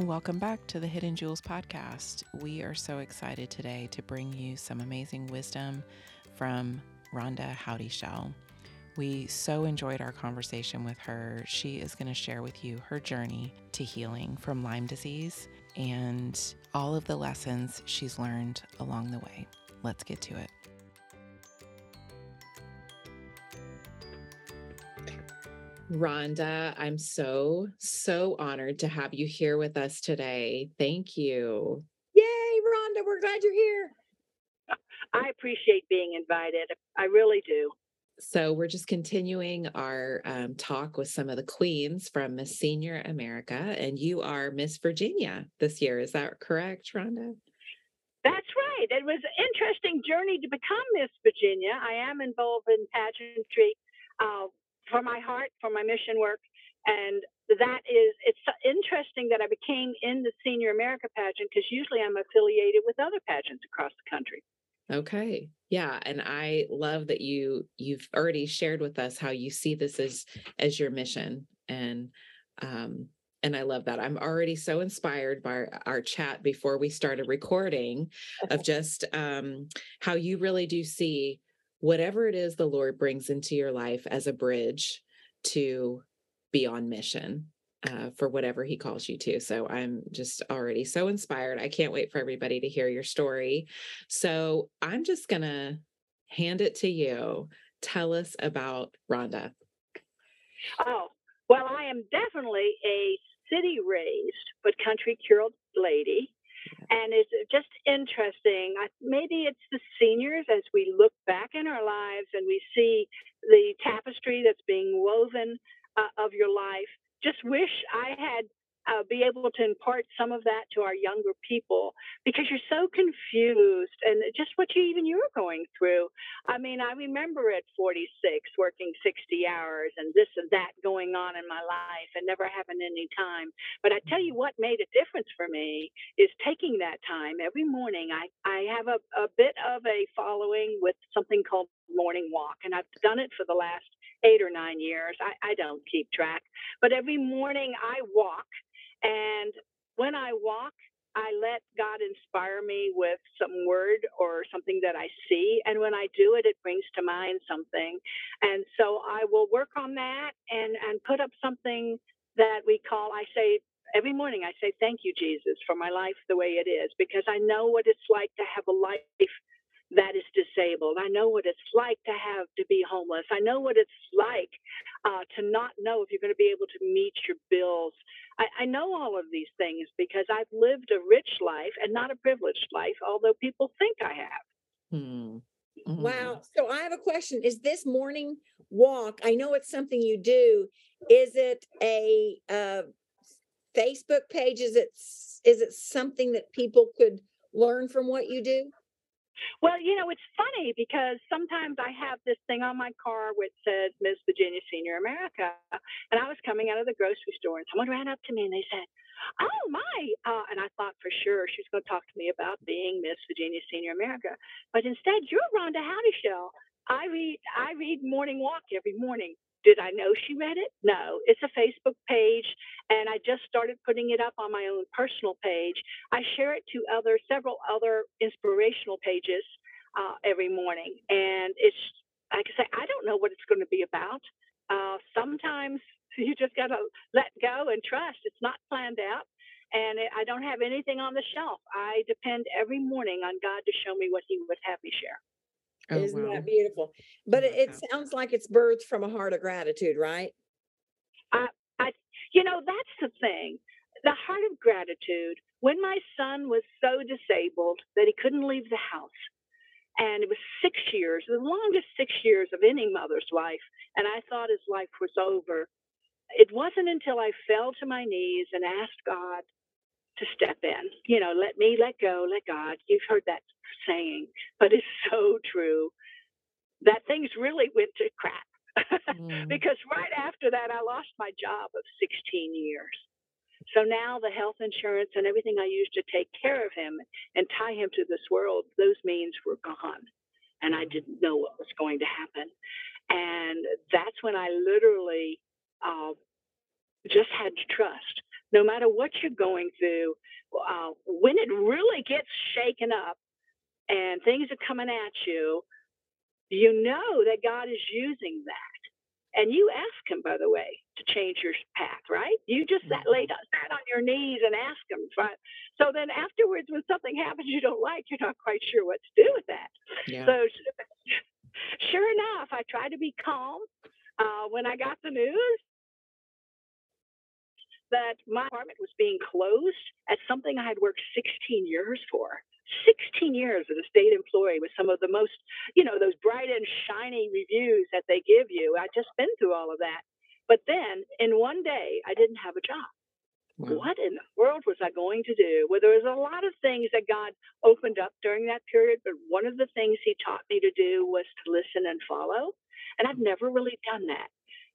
Welcome back to the Hidden Jewels podcast. We are so excited today to bring you some amazing wisdom from Rhonda Howdyshell. We so enjoyed our conversation with her. She is going to share with you her journey to healing from Lyme disease and all of the lessons she's learned along the way. Let's get to it. Rhonda, I'm so, so honored to have you here with us today. Thank you. Yay, Rhonda, we're glad you're here. I appreciate being invited. I really do. So, we're just continuing our um, talk with some of the queens from Miss Senior America, and you are Miss Virginia this year. Is that correct, Rhonda? That's right. It was an interesting journey to become Miss Virginia. I am involved in pageantry uh, for my heart, for my mission work. And that is, it's interesting that I became in the Senior America pageant because usually I'm affiliated with other pageants across the country. Okay. Yeah, and I love that you you've already shared with us how you see this as as your mission and um and I love that. I'm already so inspired by our, our chat before we started recording of just um how you really do see whatever it is the Lord brings into your life as a bridge to be on mission uh, for whatever He calls you to. So I'm just already so inspired. I can't wait for everybody to hear your story. So I'm just going to hand it to you. Tell us about Rhonda. Oh, well, I am definitely a city raised but country cured lady and it's just interesting. Maybe it's the seniors as we look back in our lives and we see the tapestry that's being woven uh, of your life. Just wish I had uh, be able to impart some of that to our younger people because you're so confused and just what you even you're going through. I mean, I remember at 46 working 60 hours and this and that going on in my life and never having any time. But I tell you what made a difference for me is taking that time every morning. I, I have a, a bit of a following with something called morning walk and I've done it for the last eight or nine years. I, I don't keep track, but every morning I walk and when I walk, I let God inspire me with some word or something that I see. And when I do it, it brings to mind something. And so I will work on that and, and put up something that we call, I say, every morning, I say, Thank you, Jesus, for my life the way it is, because I know what it's like to have a life that is disabled. I know what it's like to have to be homeless. I know what it's like uh, to not know if you're going to be able to meet your bills. I, I know all of these things because I've lived a rich life and not a privileged life, although people think I have. Hmm. Mm-hmm. Wow. So I have a question. Is this morning walk? I know it's something you do. Is it a uh, Facebook page? Is it is it something that people could learn from what you do? Well, you know, it's funny because sometimes I have this thing on my car which says Miss Virginia Senior America. And I was coming out of the grocery store and someone ran up to me and they said, Oh my. Uh, and I thought for sure she was going to talk to me about being Miss Virginia Senior America. But instead, you're Rhonda Howdyshell. I read I read Morning Walk every morning. Did I know she read it? No. It's a Facebook page, and I just started putting it up on my own personal page. I share it to other several other inspirational pages uh, every morning, and it's like I say, I don't know what it's going to be about. Uh, sometimes you just got to let go and trust. It's not planned out, and I don't have anything on the shelf. I depend every morning on God to show me what He would have me share. Oh, Isn't wow. that beautiful? But it, it sounds like it's birthed from a heart of gratitude, right? I, I, you know, that's the thing. The heart of gratitude. When my son was so disabled that he couldn't leave the house, and it was six years, the longest six years of any mother's life, and I thought his life was over. It wasn't until I fell to my knees and asked God to step in. You know, let me let go, let God. You've heard that saying, but it's so true that things really went to crap. mm. because right after that, I lost my job of 16 years. So now the health insurance and everything I used to take care of him and tie him to this world, those means were gone. And I didn't know what was going to happen. And that's when I literally uh, just had to trust no matter what you're going through, uh, when it really gets shaken up and things are coming at you, you know that God is using that. And you ask him, by the way, to change your path, right? You just sat, laid on, sat on your knees and asked him. Right? So then afterwards, when something happens you don't like, you're not quite sure what to do with that. Yeah. So sure enough, I tried to be calm uh, when I got the news that my apartment was being closed at something I had worked 16 years for. 16 years as a state employee with some of the most, you know, those bright and shiny reviews that they give you. I'd just been through all of that. But then in one day, I didn't have a job. Wow. What in the world was I going to do? Well, there was a lot of things that God opened up during that period, but one of the things He taught me to do was to listen and follow. And I've mm. never really done that.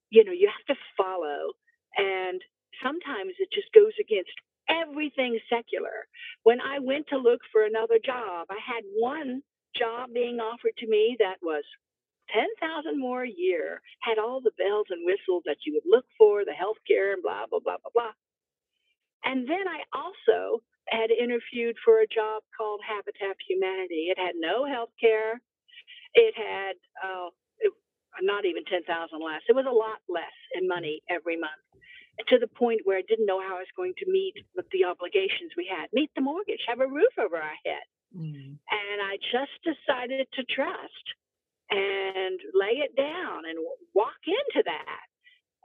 You know, you have to follow. And sometimes it just goes against everything secular. When I went to look for another job, I had one job being offered to me that was 10,000 more a year, had all the bells and whistles that you would look for, the health care and blah, blah, blah, blah, blah. And then I also had interviewed for a job called Habitat for Humanity. It had no health care. It had uh, it, not even 10,000 less. It was a lot less in money every month to the point where I didn't know how I was going to meet the obligations we had, meet the mortgage, have a roof over our head. Mm. And I just decided to trust and lay it down and walk into that.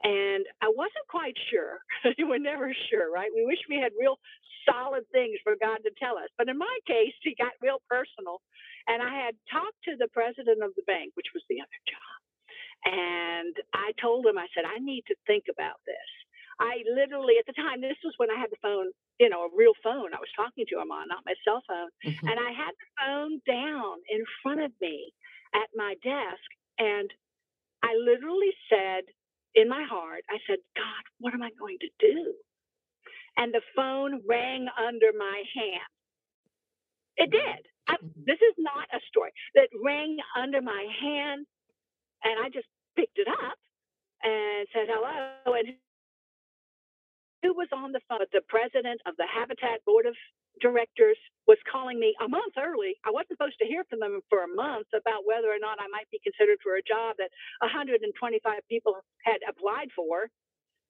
And I wasn't quite sure. We're never sure, right? We wish we had real solid things for God to tell us. But in my case, he got real personal. And I had talked to the president of the bank, which was the other job. And I told him, I said, I need to think about this. I literally, at the time, this was when I had the phone, you know, a real phone I was talking to him on, not my cell phone. Mm-hmm. And I had the phone down in front of me at my desk. And I literally said in my heart, I said, God, what am I going to do? And the phone rang under my hand. It did. I, mm-hmm. this is not a story that rang under my hand. And I just picked it up and said hello. And who was on the phone. The president of the Habitat Board of Directors was calling me a month early. I wasn't supposed to hear from them for a month about whether or not I might be considered for a job that 125 people had applied for.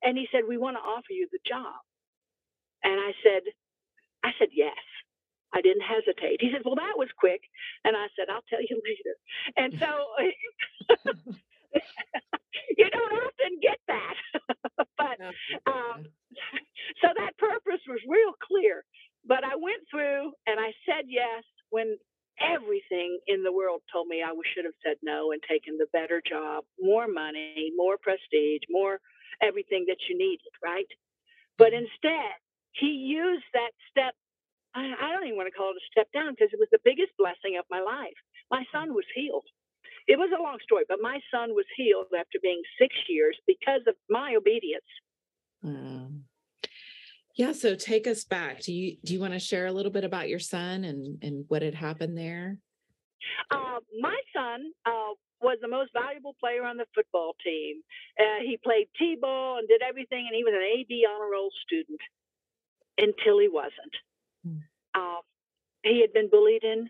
And he said, We want to offer you the job. And I said, I said, yes. I didn't hesitate. He said, Well, that was quick. And I said, I'll tell you later. And so you don't often get that. but um, so that purpose was real clear. But I went through and I said yes when everything in the world told me I should have said no and taken the better job, more money, more prestige, more everything that you needed, right? But mm-hmm. instead, he used that step. I don't even want to call it a step down because it was the biggest blessing of my life. My son was healed. It was a long story, but my son was healed after being six years because of my obedience. Yeah, so take us back. Do you do you want to share a little bit about your son and and what had happened there? Uh, my son uh, was the most valuable player on the football team. Uh, he played t-ball and did everything, and he was an AB honor roll student until he wasn't. Hmm. Uh, he had been bullied in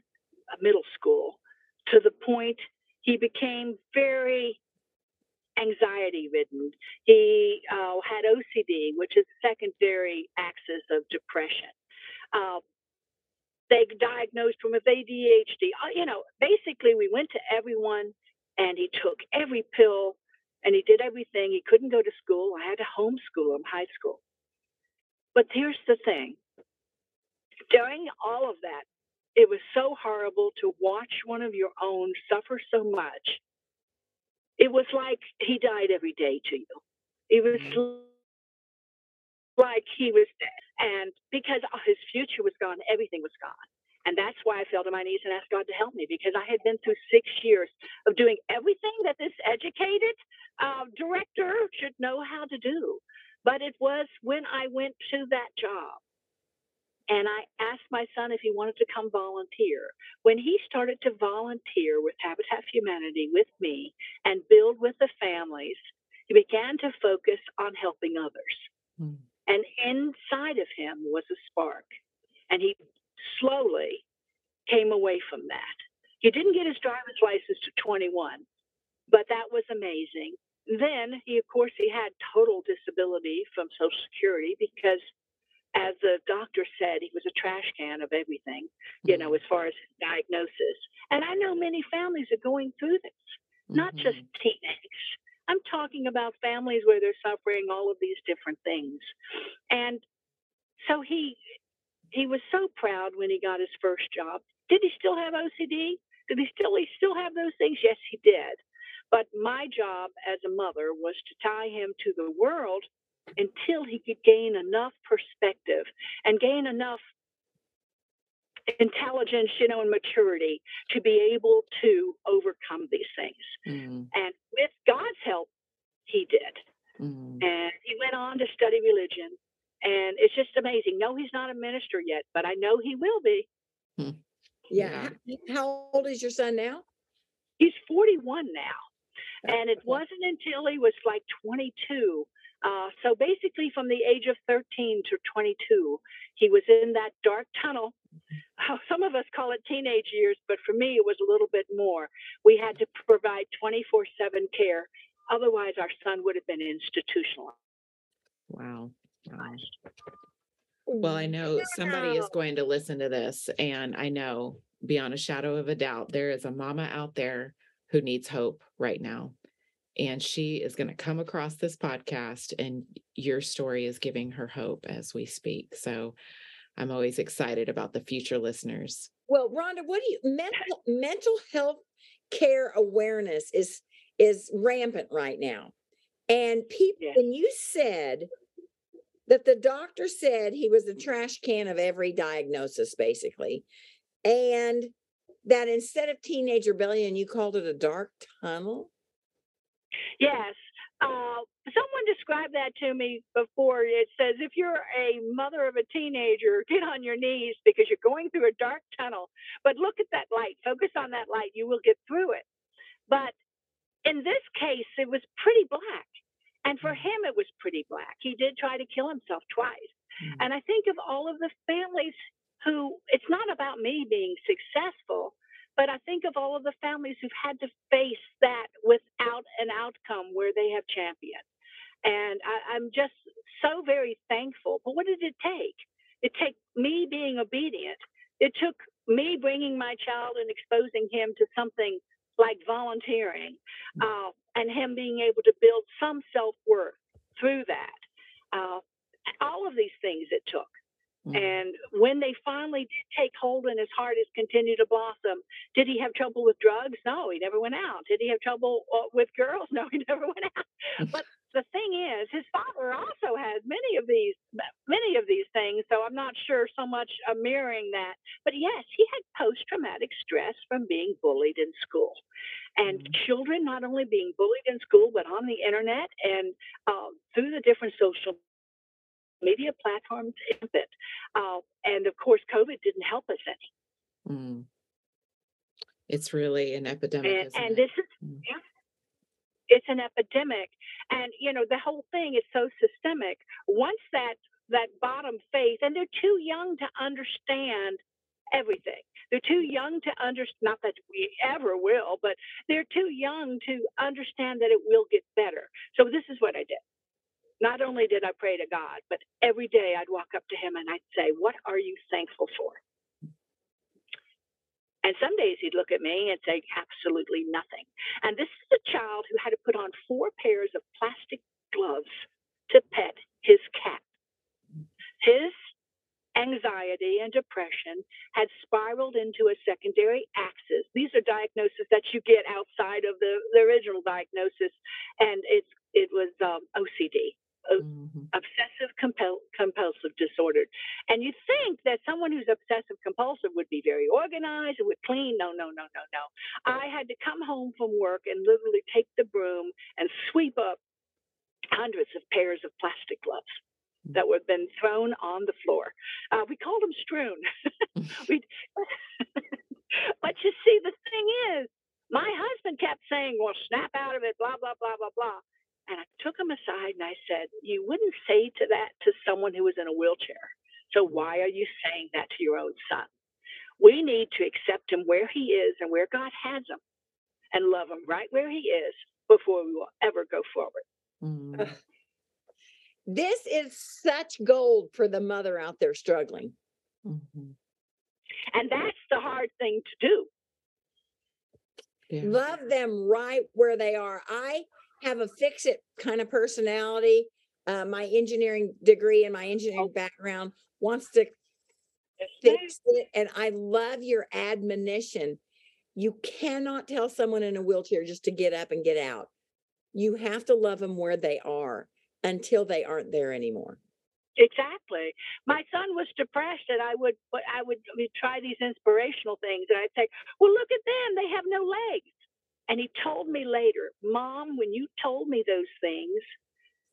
middle school to the point he became very anxiety ridden. He uh, had OCD, which is secondary axis of depression. Uh, they diagnosed him with ADHD. Uh, you know, basically, we went to everyone and he took every pill and he did everything. He couldn't go to school. I had to homeschool him, high school. But here's the thing during all of that, it was so horrible to watch one of your own suffer so much it was like he died every day to you. It was mm-hmm. like he was dead. And because his future was gone, everything was gone. And that's why I fell to my knees and asked God to help me because I had been through six years of doing everything that this educated uh, director should know how to do. But it was when I went to that job and I asked my son if he wanted to come volunteer. When he started to volunteer with Habitat for Humanity with me and build with the families, he began to focus on helping others. Mm. and inside of him was a spark. And he slowly came away from that. He didn't get his driver's license to 21, but that was amazing. Then he, of course, he had total disability from Social Security because, as the doctor said, he was a trash can of everything, you know, Mm, as far as diagnosis. And I know many families are going through this, not just mhm, teenage. I'm talking about families where they're suffering all of these different things. And so he he was so proud when he got his first job. Did he still have OCD? Did he still he still have those things? Yes, he did. But my job as a mother was to tie him to the world until he could gain enough perspective and gain enough intelligence, you know, and maturity to be able to overcome these things. mm, And with God's help, he did. mm. And he went on to study religion. And it's just amazing. No, he's not a minister yet, but I know he will be. Yeah. h- How old is your son now? He's 41 now. And it wasn't until he was like 22. Uh, so basically, from the age of 13 to 22, he was in that dark tunnel. Uh, Some of us call it teenage years, but for me, it was a little bit more. We had to provide 24 7 care. Otherwise, our son would have been institutionalized. Wow. Wow. Well, I know somebody is going to listen to this, and I know beyond a shadow of a doubt, there is a mama out there who needs hope right now. And she is going to come across this podcast, and your story is giving her hope as we speak. So I'm always excited about the future listeners. Well, Rhonda, what do you mental mental health care awareness is is rampant right now. And people Yeah. when you said that the doctor said he was a trash can of every diagnosis, basically, and that instead of teenage rebellion, you called it a dark tunnel. Yes. Uh, someone described that to me before. It says if you're a mother of a teenager, get on your knees because you're going through a dark tunnel. But look at that light. Focus on that light. You will get through it. But in this case, it was pretty black. And for him, it was pretty black. He did try to kill himself twice. Mm, And I think of all of the families who, it's not about me being successful, but I think of all of the families who've had to face that without an outcome where they have championed. And I, I'm just so very thankful. But what did it take? It took me being obedient. It took me bringing my child and exposing him to something like volunteering uh, and him being able to build some self worth through that. Uh, all of these things it took. Mm, And when they finally did take hold and his heart has continued to blossom, did he have trouble with drugs? No, he never went out. Did he have trouble uh, with girls? No, he never went out. But the thing is, his father also has many of these many of these things. So I'm not sure so much uh, mirroring that. But yes, he had post traumatic stress from being bullied in school. And Mhm. children not only being bullied in school, but on the internet and uh, through the different social media platforms. Uh, and of course, COVID didn't help us any. mm. It's really an epidemic. And, and this is, Mm. yeah, it's an epidemic. And, you know, the whole thing is so systemic. Once that, that bottom phase, and they're too young to understand everything. They're too young to understand, not that we ever will, but they're too young to understand that it will get better. So this is what I did. Not only did I pray to God, but every day I'd walk up to him and I'd say, What are you thankful for? And some days he'd look at me and say, Absolutely nothing. And this is a child who had to put on four pairs of plastic gloves to pet his cat. His anxiety and depression had spiraled into a secondary axis. These are diagnoses that you get outside of the, the original diagnosis, and it's it was um, OCD, Mhm. obsessive compul- compulsive disorder. And you think that someone who's obsessive compulsive would be very organized and would clean. No, no, no, no, no. I had to come home from work and literally take the broom and sweep up hundreds of pairs of plastic gloves that would have been thrown on the floor. Uh, we called them strewn. but you see, the thing is, my husband kept saying, well, snap out of it, blah, blah, blah, blah, blah. And I took him aside and I said, You wouldn't say to that to someone who was in a wheelchair. So why are you saying that to your own son? We need to accept him where he is and where God has him and love him right where he is before we will ever go forward. Mm. This is such gold for the mother out there struggling. Mhm. And that's the hard thing to do. Yeah. Love them right where they are. I have a fix it kind of personality. Uh, my engineering degree and my engineering background wants to fix it. And I love your admonition. You cannot tell someone in a wheelchair just to get up and get out. You have to love them where they are until they aren't there anymore. Exactly. My son was depressed, and I would, but I would, I would try these inspirational things, and I'd say, "Well, look at them; they have no legs." And he told me later, "Mom, when you told me those things,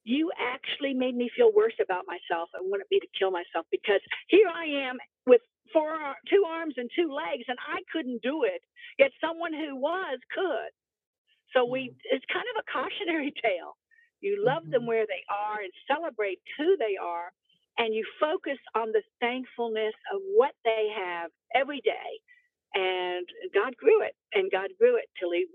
you actually made me feel worse about myself and wanted me to kill myself because here I am with four, two arms and two legs, and I couldn't do it. Yet someone who was could. So we, it's kind of a cautionary tale. You love them Mhm. where they are and celebrate who they are, and you focus on the thankfulness of what they have every day. And God grew it, and God grew it till he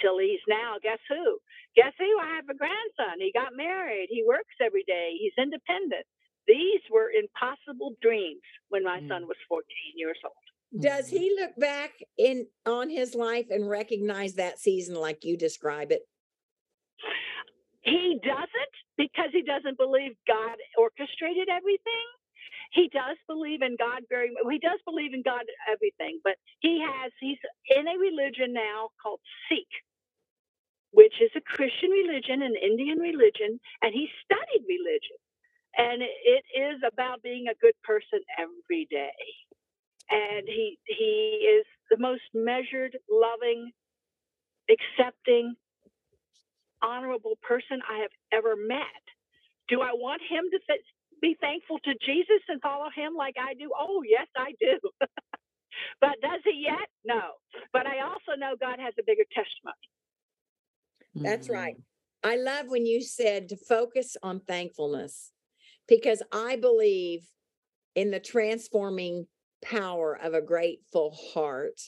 till he's now. Guess who? Guess who? I have a grandson. He got married. He works every day. He's independent. These were impossible dreams when my son Mm. was 14 years old. Does Mhm. he look back in on his life and recognize that season like you describe it? He doesn't because he doesn't believe God orchestrated everything. He does believe in God very much. He does believe in God everything, but he has he's in a religion now called Sikh, which is a Christian religion, an Indian religion, and he studied religion. And it, is about being a good person every day. And he he is the most measured, loving, accepting, honorable person I have ever met. Do I want him to th- be thankful to Jesus and follow him like I do? Oh, yes, I do. but does he yet? No. But I also know God has a bigger testimony. That's right. Mhm. I love when you said to focus on thankfulness because I believe in the transforming power of a grateful heart.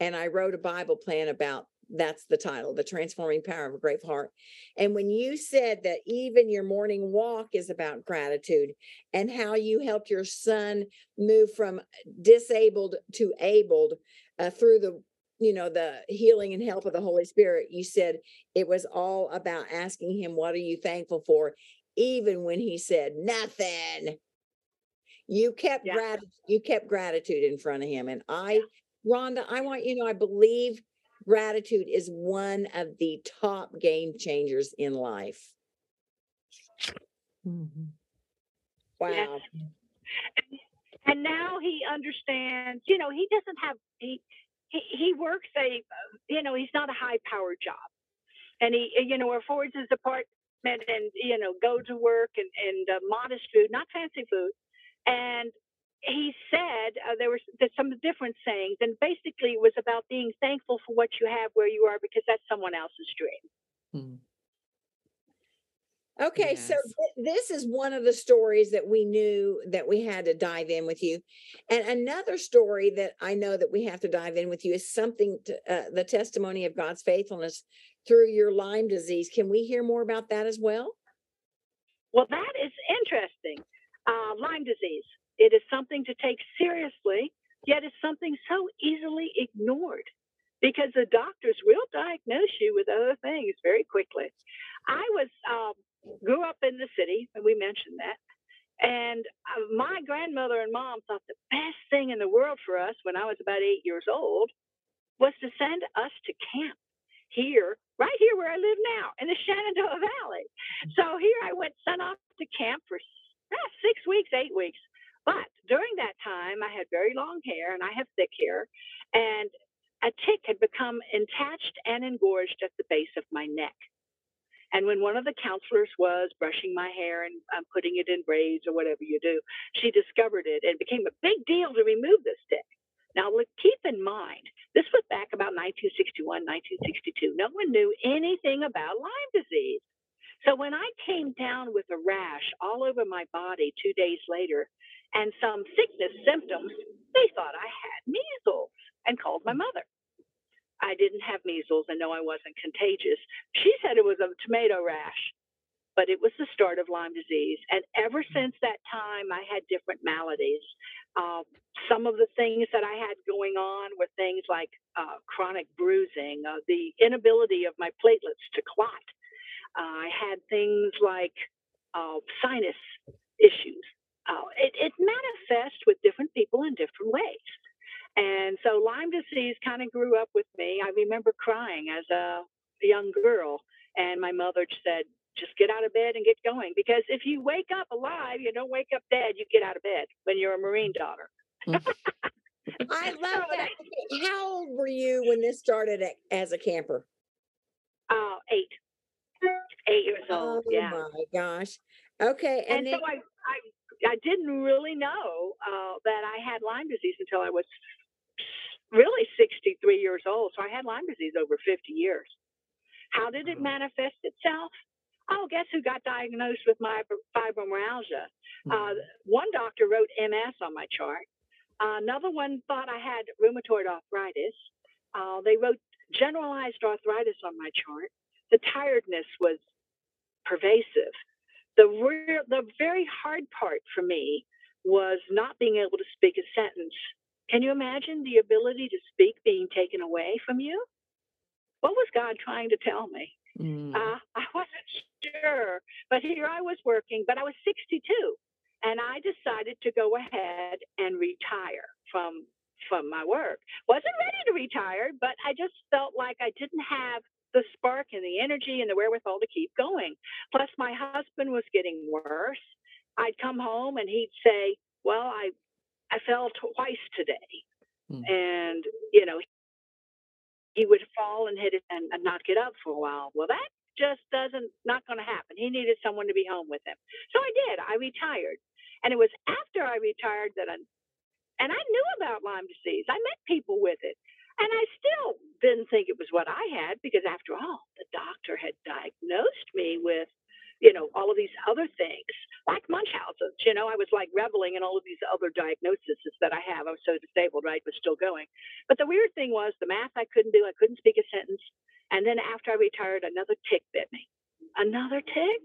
And I wrote a Bible plan about that's the title, The Transforming Power of a Grateful Heart. And when you said that even your morning walk is about gratitude and how you helped your son move from disabled to abled uh, through the you know the healing and help of the holy spirit you said it was all about asking him what are you thankful for even when he said nothing you kept Yeah. grat- you kept gratitude in front of him and i rhonda i want you know i believe gratitude is one of the top game changers in life Mhm. wow Yes. and now he understands you know he doesn't have he he, he works a you know he's not a high power job and he you know affords his apartment and you know go to work and and uh, modest food not fancy food and he said uh, there was some different sayings and basically it was about being thankful for what you have where you are because that's someone else's dream Mm. Okay, so Yes. thi- this is one of the stories that we knew that we had to dive in with you. And another story that I know that we have to dive in with you is something to, uh, the testimony of God's faithfulness through your Lyme disease. Can we hear more about that as well? Well, that is interesting. Uh, Lyme disease. It is something to take seriously, yet it's something so easily ignored because the doctors will diagnose you with other things very quickly. I was um, grew up in the city, and we mentioned that. And uh, my grandmother and mom thought the best thing in the world for us when I was about eight years old was to send us to camp here, right here where I live now, in the Shenandoah Valley. So here I went sent off to camp for eh, six weeks, eight weeks. But during that time, I had very long hair and I have thick hair, and a tick had become attached and engorged at the base of my neck. And when one of the counselors was brushing my hair and um, putting it in braids or whatever you do, she discovered it and it became a big deal to remove this tick. Now, look, keep in mind, this was back about 1961, 1962. No one knew anything about Lyme disease. So when I came down with a rash all over my body two days later and some sickness symptoms, they thought I had measles and called my mother. I didn't have measles and no, I wasn't contagious. She said it was a tomato rash, but it was the start of Lyme disease. And ever since that time, I had different maladies. Uh, some of the things that I had going on were things like uh, chronic bruising, uh, the inability of my platelets to clot. I had things like uh, sinus issues. Uh, it, it manifests with different people in different ways. And so Lyme disease kind of grew up with me. I remember crying as a young girl, and my mother said, just get out of bed and get going. Because if you wake up alive, you don't wake up dead, you get out of bed when you're a Marine daughter. I love that. How old were you when this started as a camper? Uh, eight. Eight years Oh old, yeah. Oh my gosh. Okay, and and then so I, I, I didn't really know uh, that I had Lyme disease until I was really 63 years old. So I had Lyme disease over 50 years. How did it manifest itself? Oh, guess who got diagnosed with my fibromyalgia? Uh, one doctor wrote MS on my chart. Uh, another one thought I had rheumatoid arthritis. Uh, they wrote generalized arthritis on my chart. The tiredness was pervasive. The real, the very hard part for me was not being able to speak a sentence. Can you imagine the ability to speak being taken away from you? What was God trying to tell me? Mm. Uh, I wasn't sure, but here I was working, but I was 62, and I decided to go ahead and retire from from my work. wasn't ready to retire, but I just felt like I didn't have the spark and the energy and the wherewithal to keep going. Plus, my husband was getting worse. I'd come home and he'd say, "Well, I I fell twice today," Mm. and you know he would fall and hit it and, and not get up for a while. Well, that just doesn't not going to happen. He needed someone to be home with him, so I did. I retired, and it was after I retired that I and I knew about Lyme disease. I met people with it, and I still didn't think it was what I had because, after all, the doctor had diagnosed me with. You know, all of these other things like Munchausen's. You know, I was like reveling in all of these other diagnoses that I have. I was so disabled, right? But still going. But the weird thing was the math I couldn't do. I couldn't speak a sentence. And then after I retired, another tick bit me. Another tick?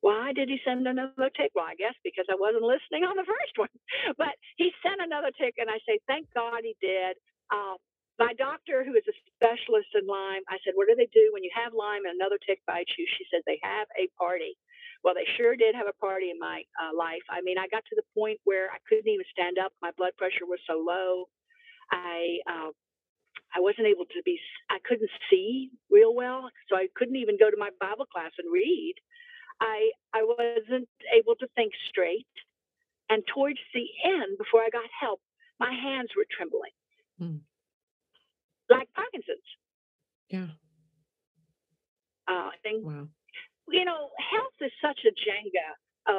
Why did he send another tick? Well, I guess because I wasn't listening on the first one. But he sent another tick, and I say, thank God he did. Uh, my doctor, who is a specialist in Lyme, I said, what do they do when you have Lyme and another tick bites you? She said, they have a party. Well, they sure did have a party in my uh, life. I mean, I got to the point where I couldn't even stand up. My blood pressure was so low. I uh, I wasn't able to be. I couldn't see real well, so I couldn't even go to my Bible class and read. I I wasn't able to think straight. And towards the end, before I got help, my hands were trembling, Mm. Like Parkinson's. Yeah. Uh, thing Wow. you know, health is such a Jenga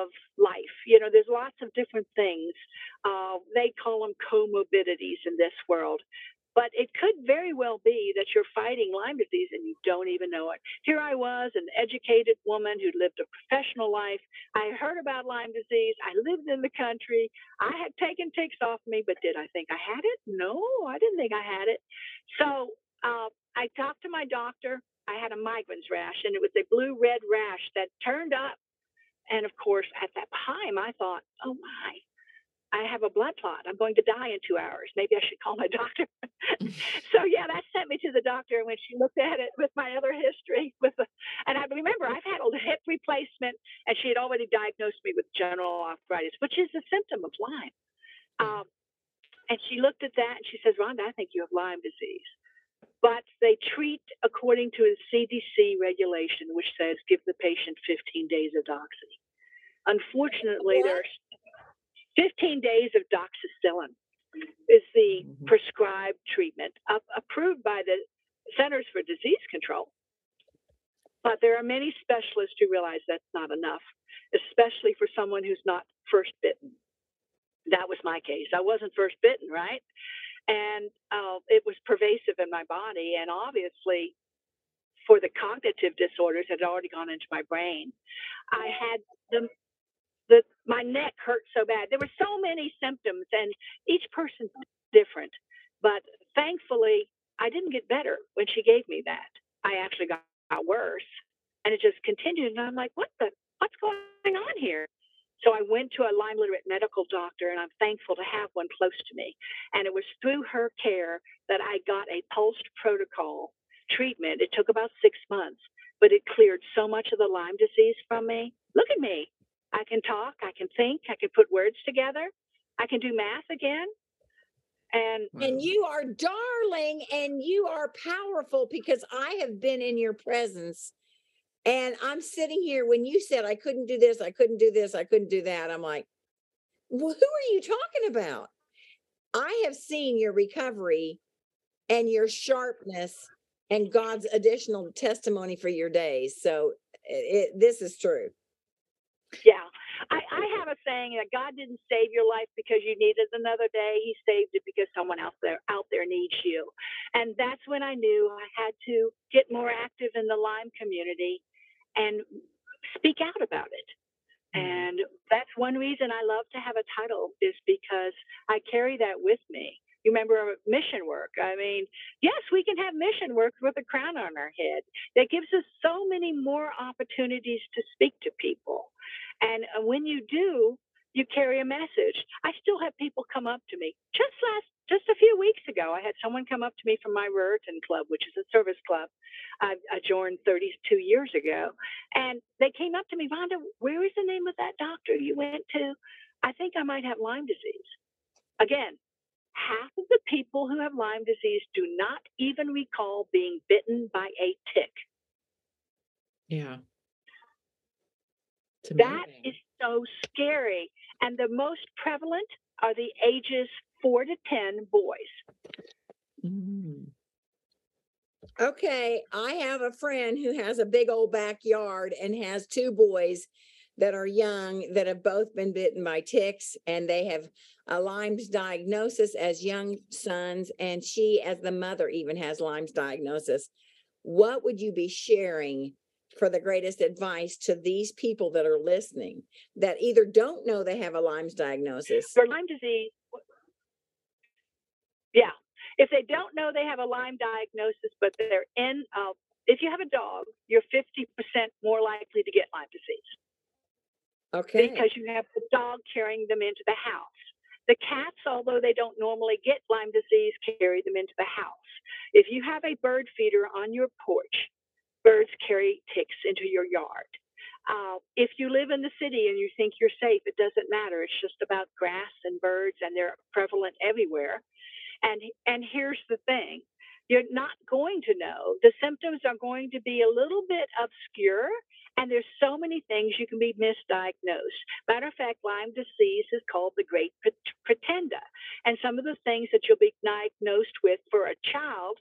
of life. You know, there's lots of different things. Uh, they call them comorbidities in this world. But it could very well be that you're fighting Lyme disease and you don't even know it. Here I was, an educated woman who lived a professional life. I heard about Lyme disease. I lived in the country. I had taken ticks off me, but did I think I had it? No, I didn't think I had it. So uh, I talked to my doctor. I had a migrans rash, and it was a blue red rash that turned up. And of course, at that time, I thought, oh my, I have a blood clot. I'm going to die in two hours. Maybe I should call my doctor. so yeah, that sent me to the doctor. And when she looked at it with my other history, with the, and I remember I've had a hip replacement, and she had already diagnosed me with general arthritis, which is a symptom of Lyme. Um, and she looked at that and she says, Rhonda, I think you have Lyme disease. But they treat according to a CDC regulation, which says give the patient 15 days of doxy. Unfortunately, What? there's 15 days of doxycycline is the Mhm. prescribed treatment up, approved by the Centers for Disease Control. But there are many specialists who realize that's not enough, especially for someone who's not first bitten. That was my case. I wasn't first bitten, right? And uh, it was pervasive in my body. And obviously, for the cognitive disorders that had already gone into my brain. I had the the my neck hurt so bad. There were so many symptoms, and each person's different. But thankfully, I didn't get better when she gave me that. I actually got, got worse, and it just continued. And I'm like, what the what's going on here? So I went to a Lyme literate medical doctor, and I'm thankful to have one close to me. And it was through her care that I got a pulsed protocol treatment. It took about six months, but it cleared so much of the Lyme disease from me. Look at me. I can talk, I can think, I can put words together, I can do math again. And And you are darling and you are powerful because I have been in your presence. And I'm sitting here when you said I couldn't do this, I couldn't do this, I couldn't do that. I'm like, well, who are you talking about? I have seen your recovery and your sharpness and God's additional testimony for your days. So it, this is true. Yeah, I, I have a saying that God didn't save your life because you needed another day. He saved it because someone out there out there needs you. And that's when I knew I had to get more active in the Lyme community and speak out about it. Mhm. And that's one reason I love to have a title is because I carry that with me. You remember mission work. I mean, yes, we can have mission work with a crown on our head. That gives us so many more opportunities to speak to people. And uh, when you do, you carry a message. I still have people come up to me. Just last, just a few weeks ago, I had someone come up to me from my Ruritan Club, which is a service club I, I joined 32 years ago. And they came up to me, Rhonda, where is the name of that doctor you went to? I think I might have Lyme disease. Again, half of the people who have Lyme disease do not even recall being bitten by a tick. Yeah. It's That amazing. is so scary. And the most prevalent are the ages four to 10 boys. Mm. Okay, I have a friend who has a big old backyard and has two boys that are young that have both been bitten by ticks and they have a Lyme's diagnosis as young sons and she as the mother even has Lyme's diagnosis. What would you be sharing for the greatest advice to these people that are listening that either don't know they have a Lyme's diagnosis? For Lyme disease, yeah. If they don't know they have a Lyme diagnosis, but they're in, uh, if you have a dog, you're 50% more likely to get Lyme disease. Okay. because you have the dog carrying them into the house. The cats, although they don't normally get Lyme disease, carry them into the house. If you have a bird feeder on your porch, birds carry ticks into your yard. Uh, if you live in the city and you think you're safe, it doesn't matter. It's just about grass and birds, and they're prevalent everywhere. And and here's the thing: you're not going to know. The symptoms are going to be a little bit obscure, and there's so many things you can be misdiagnosed. Matter of fact, Lyme disease is called the great pretender. And some of the things that you'll be diagnosed with for a child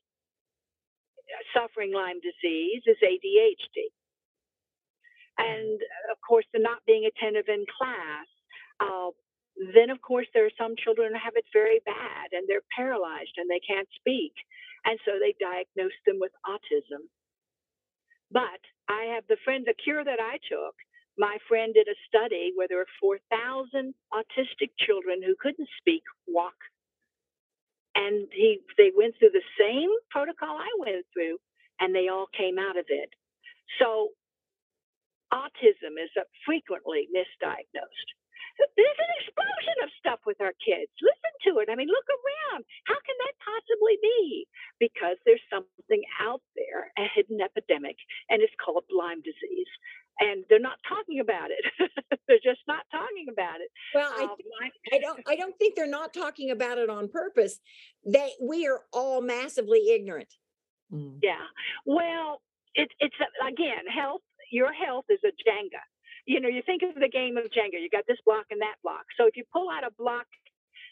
uh, suffering Lyme disease is ADHD. And uh, of course, the not being attentive in class. Uh, then, of course, there are some children who have it very bad and they're paralyzed and they can't speak. And so they diagnose them with autism. But I have the friend, the cure that I took, my friend did a study where there were 4,000 autistic children who couldn't speak, walk. And he, they went through the same protocol I went through, and they all came out of it. So autism is frequently misdiagnosed. There's an explosion of stuff with our kids. Listen to it. I mean, look around. How can that possibly be? Because there's something out there, a hidden epidemic, and it's called Lyme disease. And they're not talking about it. they're just not talking about it. Well, I Lyme- I don't I don't think they're not talking about it on purpose. They we are all massively ignorant. Mm. Yeah. Well, it, it's again, health. Your health is a Jenga. You know, you think of the game of Jenga. You got this block and that block. So if you pull out a block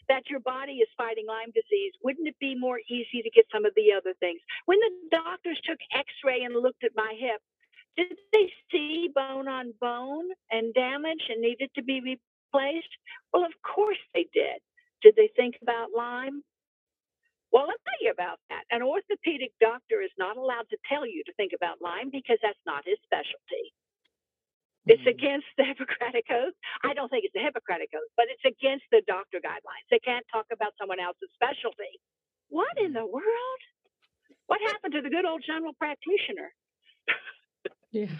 that your body is fighting Lyme disease, wouldn't it be more easy to get some of the other things? When the doctors took X-ray and looked at my hip, did they see bone on bone and damage and needed to be replaced? Well, of course they did. Did they think about Lyme? Well, I'll tell you about that. An orthopedic doctor is not allowed to tell you to think about Lyme because that's not his specialty. It's Mm. against the Hippocratic Oath. I don't think it's the Hippocratic Oath, but it's against the doctor guidelines. They can't talk about someone else's specialty. What in the world? What happened to the good old general practitioner? Yeah.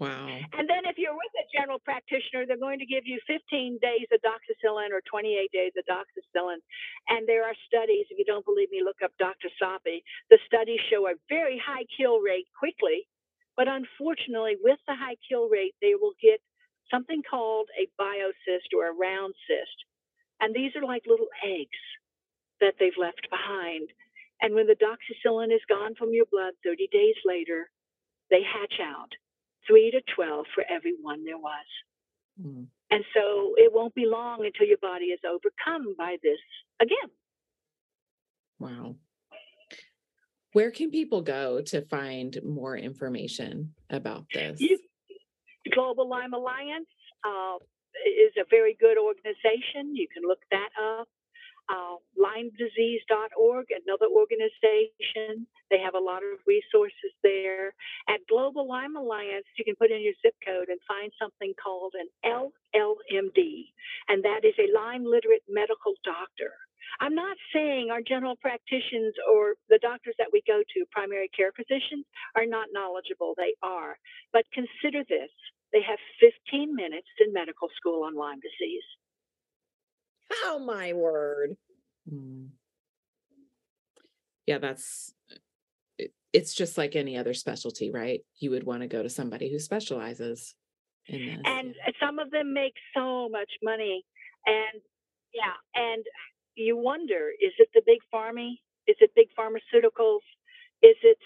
Wow. And then if you're with a general practitioner, they're going to give you 15 days of doxycycline or 28 days of doxycycline. And there are studies, if you don't believe me, look up Dr. Sapi. The studies show a very high kill rate quickly. But unfortunately, with the high kill rate, they will get something called a biocyst or a round cyst. And these are like little eggs that they've left behind. And when the doxycycline is gone from your blood 30 days later, they hatch out three to 12 for every one there was. Mm. And so it won't be long until your body is overcome by this again. Wow. Where can people go to find more information about this? You, Global Lyme Alliance uh, is a very good organization. You can look that up. Uh, LymeDisease.org, another organization. They have a lot of resources there. At Global Lyme Alliance, you can put in your zip code and find something called an LLMD, and that is a Lyme literate medical doctor. I'm not saying our general practitioners or the doctors that we go to, primary care physicians, are not knowledgeable. They are. But consider this they have 15 minutes in medical school on Lyme disease. Oh my word. Mm. Yeah, that's it- it's just like any other specialty, right? You would want to go to somebody who specializes in this. and some of them make so much money and yeah and you wonder is it the big pharmy is it big pharmaceuticals is it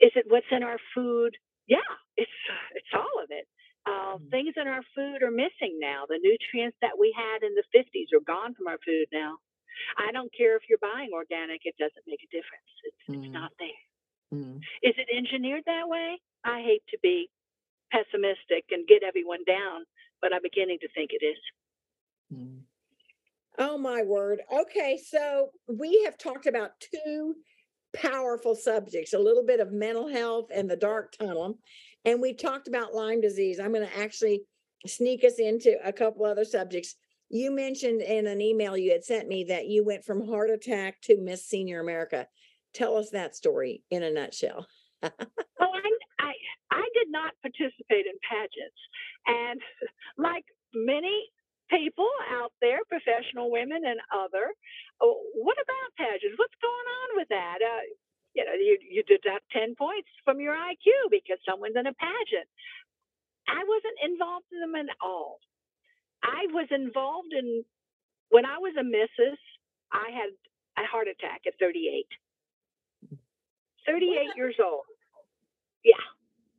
is it what's in our food yeah it's it's all of it uh, Mhm. things in our food are missing now the nutrients that we had in the 50s are gone from our food now i don't care if you're buying organic it doesn't make a difference it's, Mm. it's not there Mm. is it engineered that way? I hate to be pessimistic and get everyone down, but I'm beginning to think it is. Oh my word. Okay, so we have talked about two powerful subjects, a little bit of mental health and the dark tunnel. And we talked about Lyme disease. I'm going to actually sneak us into a couple other subjects. You mentioned in an email you had sent me that you went from heart attack to Miss Senior America. Tell us that story in a nutshell. Oh, I, I, I did not participate in pageants. And like many people out there, professional women and other, oh, what about pageants? What's going on with that? Uh, you know, you, you deduct 10 points from your IQ because someone's in a pageant. I wasn't involved in them at all. I was involved in, when I was a missus, I had a heart attack at 38. 38 years old. Yeah.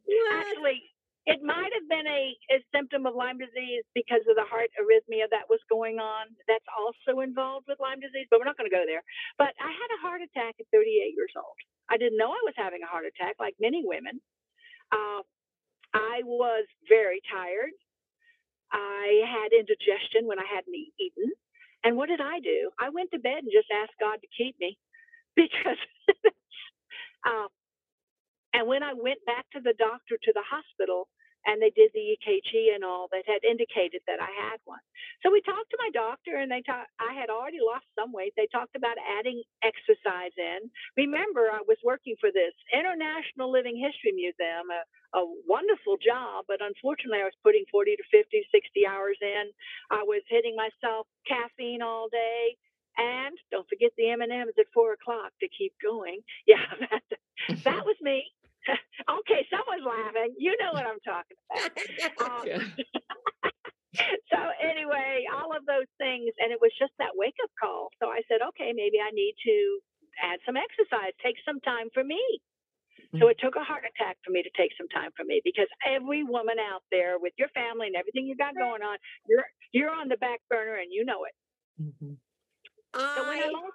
What? Actually, it might have been a, a symptom of Lyme disease because of the heart arrhythmia that was going on. That's also involved with Lyme disease, but we're not going to go there. But I had a heart attack at 38 years old. I didn't know I was having a heart attack, like many women. Uh, I was very tired. I had indigestion when I hadn't eaten. And what did I do? I went to bed and just asked God to keep me because. uh, and when I went back to the doctor to the hospital and they did the EKG and all that had indicated that I had one. So we talked to my doctor and they talked I had already lost some weight. They talked about adding exercise in. Remember, I was working for this International Living History Museum, a, a wonderful job, but unfortunately I was putting 40 to 50, 60 hours in. I was hitting myself caffeine all day. And don't forget the M&Ms at four o'clock to keep going. Yeah, that, that was me. okay, someone's laughing. You know what I'm talking about. Um, so anyway, all of those things, and it was just that wake up call. So I said, okay, maybe I need to add some exercise, take some time for me. So it took a heart attack for me to take some time for me because every woman out there with your family and everything you got going on, you're you're on the back burner and you know it. Mhm. So I I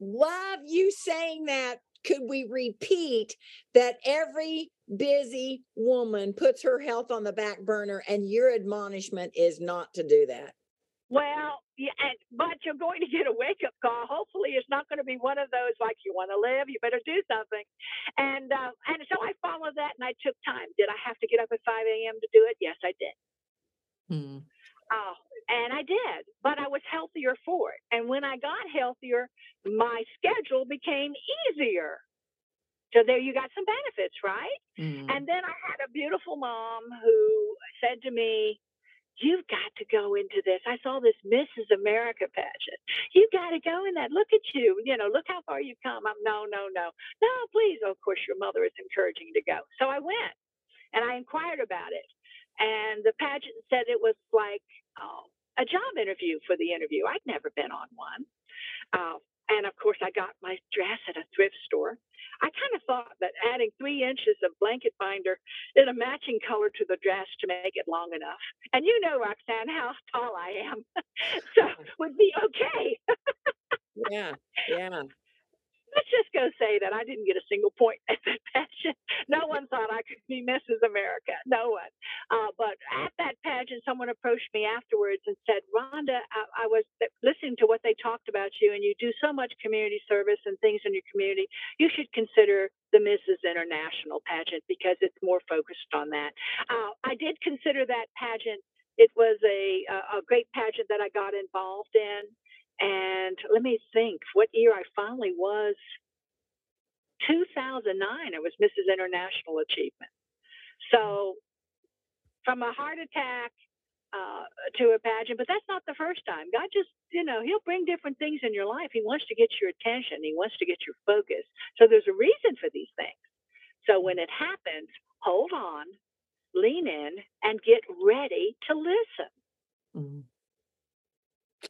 love you saying that. Could we repeat that every busy woman puts her health on the back burner and your admonishment is not to do that? Well, yeah, and, but you're going to get a wake up call. Hopefully, it's not going to be one of those like you want to live, you better do something. And uh, and so I followed that, and I took time. Did I have to get up at 5 a.m. to do it? Yes, I did. Mm. Oh, and I did, but I was healthier for it. And when I got healthier, my schedule became easier. So there you got some benefits, right? Mm. And then I had a beautiful mom who said to me, You've got to go into this. I saw this Mrs. America pageant. You got to go in that. Look at you. You know, look how far you've come. I'm no, no, no, no, please. of course, your mother is encouraging you to go. So I went and I inquired about it. And the pageant said it was like oh, a job interview for the interview. I'd never been on one. Uh, and of course, I got my dress at a thrift store. I kind of thought that adding three inches of blanket binder in a matching color to the dress to make it long enough, and you know, Roxanne, how tall I am, so would be okay. Yeah, yeah. Let's just go say that I didn't get a single point at that pageant. No one thought I could be Mrs. America. No one. Uh, but at that pageant, someone approached me afterwards and said, Rhonda, I, I was listening to what they talked about you, and you do so much community service and things in your community. You should consider the Mrs. International pageant because it's more focused on that. Uh, I did consider that pageant. It was a, a great pageant that I got involved in. And let me think, what year I finally was? 2009, I was Mrs. International Achievement. So from a heart attack uh, to a pageant, but that's not the first time. God just, you know, He'll bring different things in your life. He wants to get your attention, He wants to get your focus. So there's a reason for these things. So when it happens, hold on, lean in, and get ready to listen. Mm.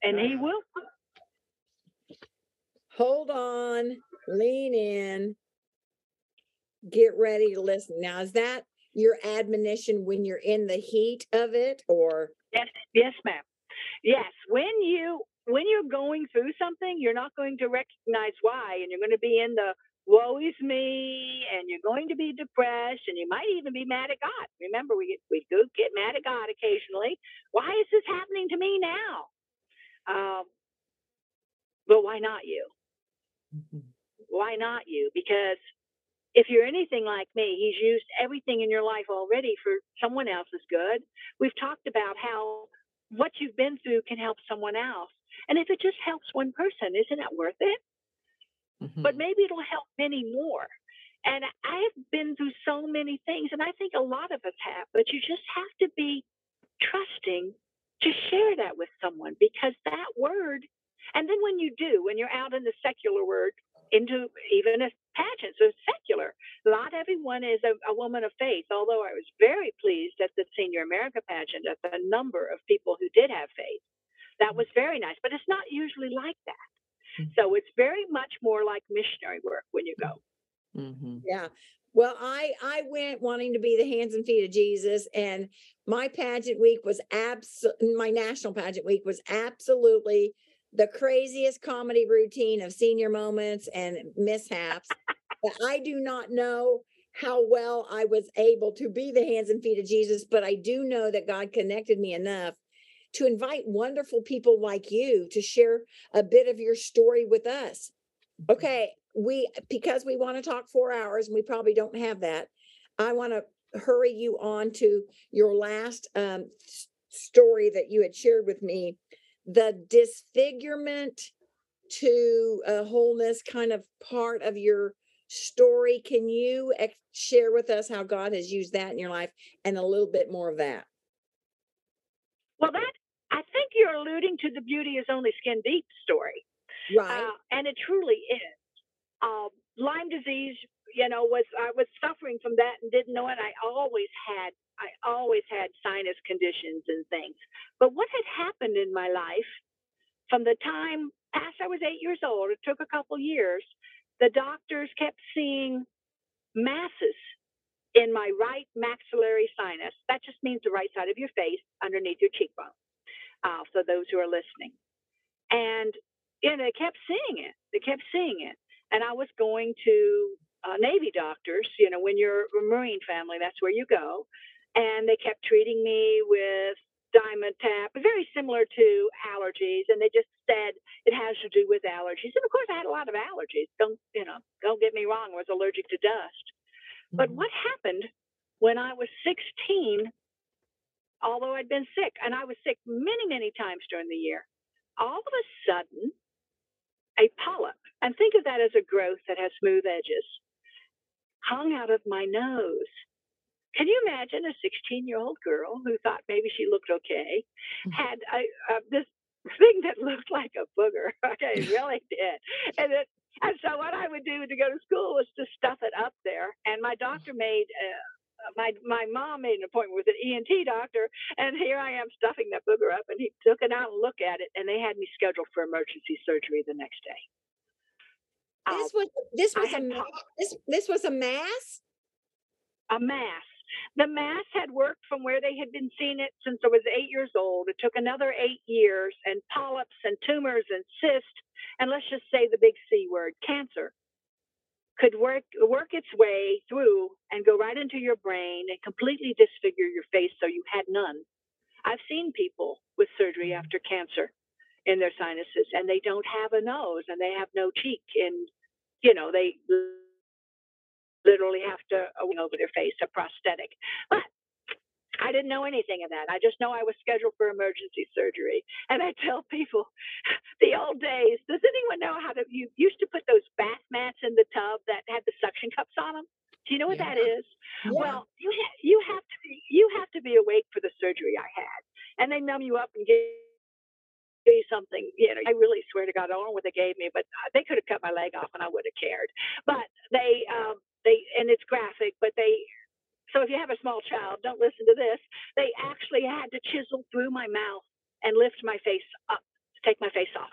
And He will Hold on, lean in, get ready to listen. Now, is that your admonition when you're in the heat of it or? Yes, yes, ma'am. Yes, when you when you're going through something, you're not going to recognize why, and you're going to be in the woe is me, and you're going to be depressed, and you might even be mad at God. Remember, we get, we do get mad at God occasionally. Why is this happening to me now? Why not you? Mhm. Why not you? Because if you're anything like me, he's used everything in your life already for someone else's good. We've talked about how what you've been through can help someone else. And if it just helps one person, isn't that worth it? But Mhm. maybe it'll help many more. And I have been through so many things, and I think a lot of us have, but you just have to be trusting to share that with someone because that word, and then when you do, when you're out in the secular world, into even a pageant, so secular, not everyone is a, a woman of faith, although I was very pleased at the Senior America pageant at the number of people who did have faith. That was very nice, but it's not usually like that. Mhm. So it's very much more like missionary work when you go. Mhm. Yeah. Well, I I went wanting to be the hands and feet of Jesus, and my pageant week was abs. My national pageant week was absolutely the craziest comedy routine of senior moments and mishaps. but I do not know how well I was able to be the hands and feet of Jesus, but I do know that God connected me enough to invite wonderful people like you to share a bit of your story with us. Okay, we because we want to talk four hours and we probably don't have that. I want to hurry you on to your last um, story that you had shared with me, the disfigurement to uh, wholeness kind of part of your story. Can you ex- share with us how God has used that in your life and a little bit more of that? Well, that I think you're alluding to the beauty is only skin deep story, Right. uh, and it truly is. Um, Lyme disease, you know, was I was suffering from that and didn't know it. I always had, I always had sinus conditions and things. But what had happened in my life from the time past I was eight years old, it took a couple years. The doctors kept seeing masses in my right maxillary sinus. That just means the right side of your face underneath your cheekbone. Uh, for those who are listening, and know, they kept seeing it. They kept seeing it, and I was going to uh, Navy doctors. You know, when you're a Marine family, that's where you go, and they kept treating me with vitamin tap, very similar to allergies, and they just said it has to do with allergies. And of course, I had a lot of allergies. Don't you know? Don't get me wrong. I was allergic to dust. But Mhm. what happened when I was 16? Although I'd been sick, and I was sick many, many times during the year, all of a sudden, a polyp, and think of that as a growth that has smooth edges, hung out of my nose. Can you imagine a 16 year old girl who thought maybe she looked okay Mhm. had a, uh, this thing that looked like a booger? Okay, really did. And, it, and so what I would do to go to school was to stuff it up there. And my doctor made uh, my my mom made an appointment with an ENT doctor, and here I am stuffing that booger up, and he took it out and looked at it, and they had me scheduled for emergency surgery the next day. Uh, This was this was a this this was a mass. a mass. The mass had worked from where they had been seeing it since I was eight years old. It took another eight years, and polyps and tumors and cysts, and let's just say the big C word, cancer, could work work its way through and go right into your brain and completely disfigure your face so you had none. I've seen people with surgery after cancer in their sinuses, and they don't have a nose and they have no cheek, and you know they literally have to uh, over their face, a prosthetic. But I didn't know anything of that. I just know I was scheduled for emergency surgery. And I tell people, the old days, does anyone know how to, you used to put those bath mats in the tub that had the suction cups on them? Do you know what Yeah. that is? Yeah. Well, you ha- you have to be you have to be awake for the surgery I had, and they numb you up and give you something. You know, I really swear to God, I don't know what they gave me, but uh, they could have cut my leg off and I would have cared. But they um, they and it's graphic, but they. So if you have a small child, don't listen to this. They actually had to chisel through my mouth and lift my face up to take my face off.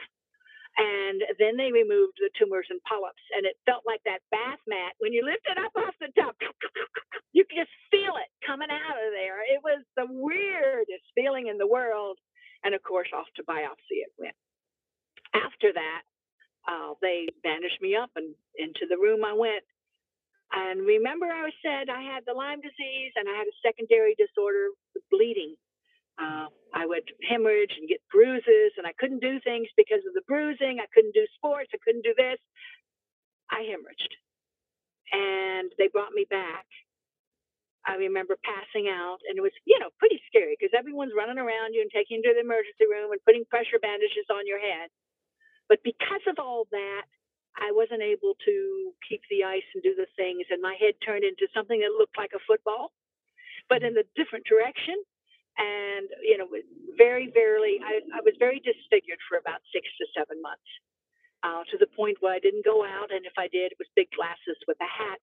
And then they removed the tumors and polyps, and it felt like that bath mat when you lift it up off the top. You could just feel it coming out of there. It was the weirdest feeling in the world. And of course, off to biopsy it went. After that, uh, they bandaged me up and into the room I went. And remember, I said I had the Lyme disease and I had a secondary disorder, with bleeding. Uh, I would hemorrhage and get bruises, and I couldn't do things because of the bruising. I couldn't do sports. I couldn't do this. I hemorrhaged, and they brought me back. I remember passing out, and it was, you know, pretty scary because everyone's running around you and taking you to the emergency room and putting pressure bandages on your head. But because of all that, I wasn't able to keep the ice and do the things, and my head turned into something that looked like a football, but in a different direction. And you know, very, very, I, I was very disfigured for about six to seven months, uh, to the point where I didn't go out, and if I did, it was big glasses with a hat.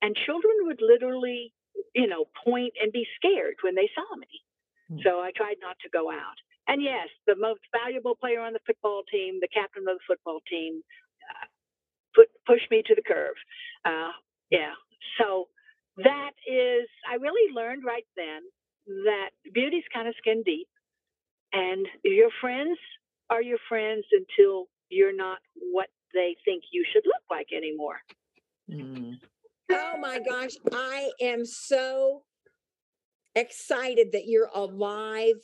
And children would literally, you know, point and be scared when they saw me. Hmm. So I tried not to go out. And yes, the most valuable player on the football team, the captain of the football team, uh, put pushed me to the curve. Uh, yeah. So that is, I really learned right then that beauty's kind of skin deep, and your friends are your friends until you're not what they think you should look like anymore. Mm. Oh my gosh, I am so excited that you're alive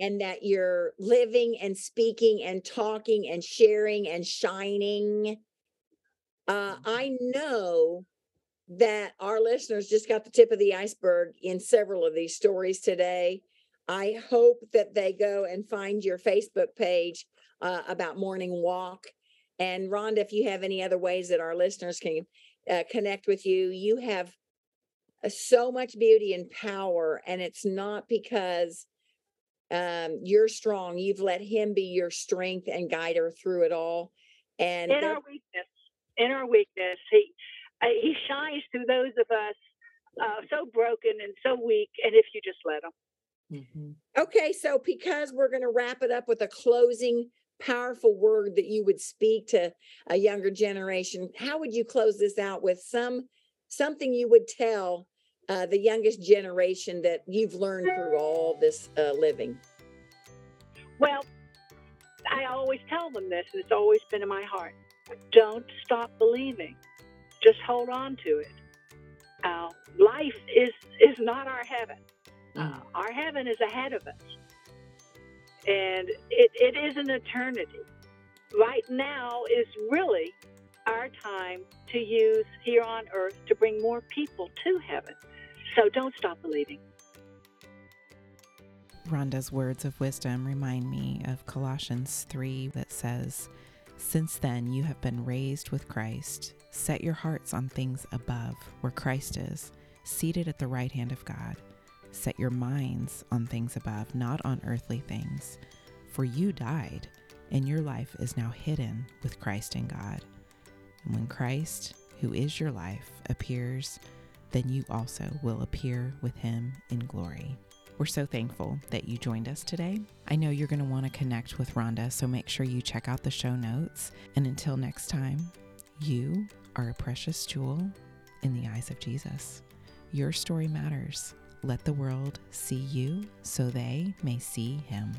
and that you're living and speaking and talking and sharing and shining. Uh, I know that our listeners just got the tip of the iceberg in several of these stories today. I hope that they go and find your Facebook page uh, about Morning Walk. And Rhonda, if you have any other ways that our listeners can uh, connect with you, you have uh, so much beauty and power, and it's not because um, you're strong. You've let Him be your strength and guide her through it all. And in our weakness, in our weakness, he uh, he shines through those of us uh, so broken and so weak. And if you just let him, Mhm. Okay, so because we're going to wrap it up with a closing powerful word that you would speak to a younger generation, how would you close this out with some something you would tell uh, the youngest generation that you've learned through all this uh, living? well, I always tell them this, and it's always been in my heart: don't stop believing. Just hold on to it. Uh, life is is not our heaven. Uh, Mm. our heaven is ahead of us. And it, it is an eternity. Right now is really our time to use here on earth to bring more people to heaven. So don't stop believing. Rhonda's words of wisdom remind me of Colossians 3 that says, Since then you have been raised with Christ. Set your hearts on things above, where Christ is, seated at the right hand of God. Set your minds on things above, not on earthly things. For you died, and your life is now hidden with Christ in God. And when Christ, who is your life, appears, then you also will appear with him in glory. We're so thankful that you joined us today. I know you're going to want to connect with Rhonda, so make sure you check out the show notes. And until next time, you are a precious jewel in the eyes of Jesus. Your story matters. Let the world see you so they may see him.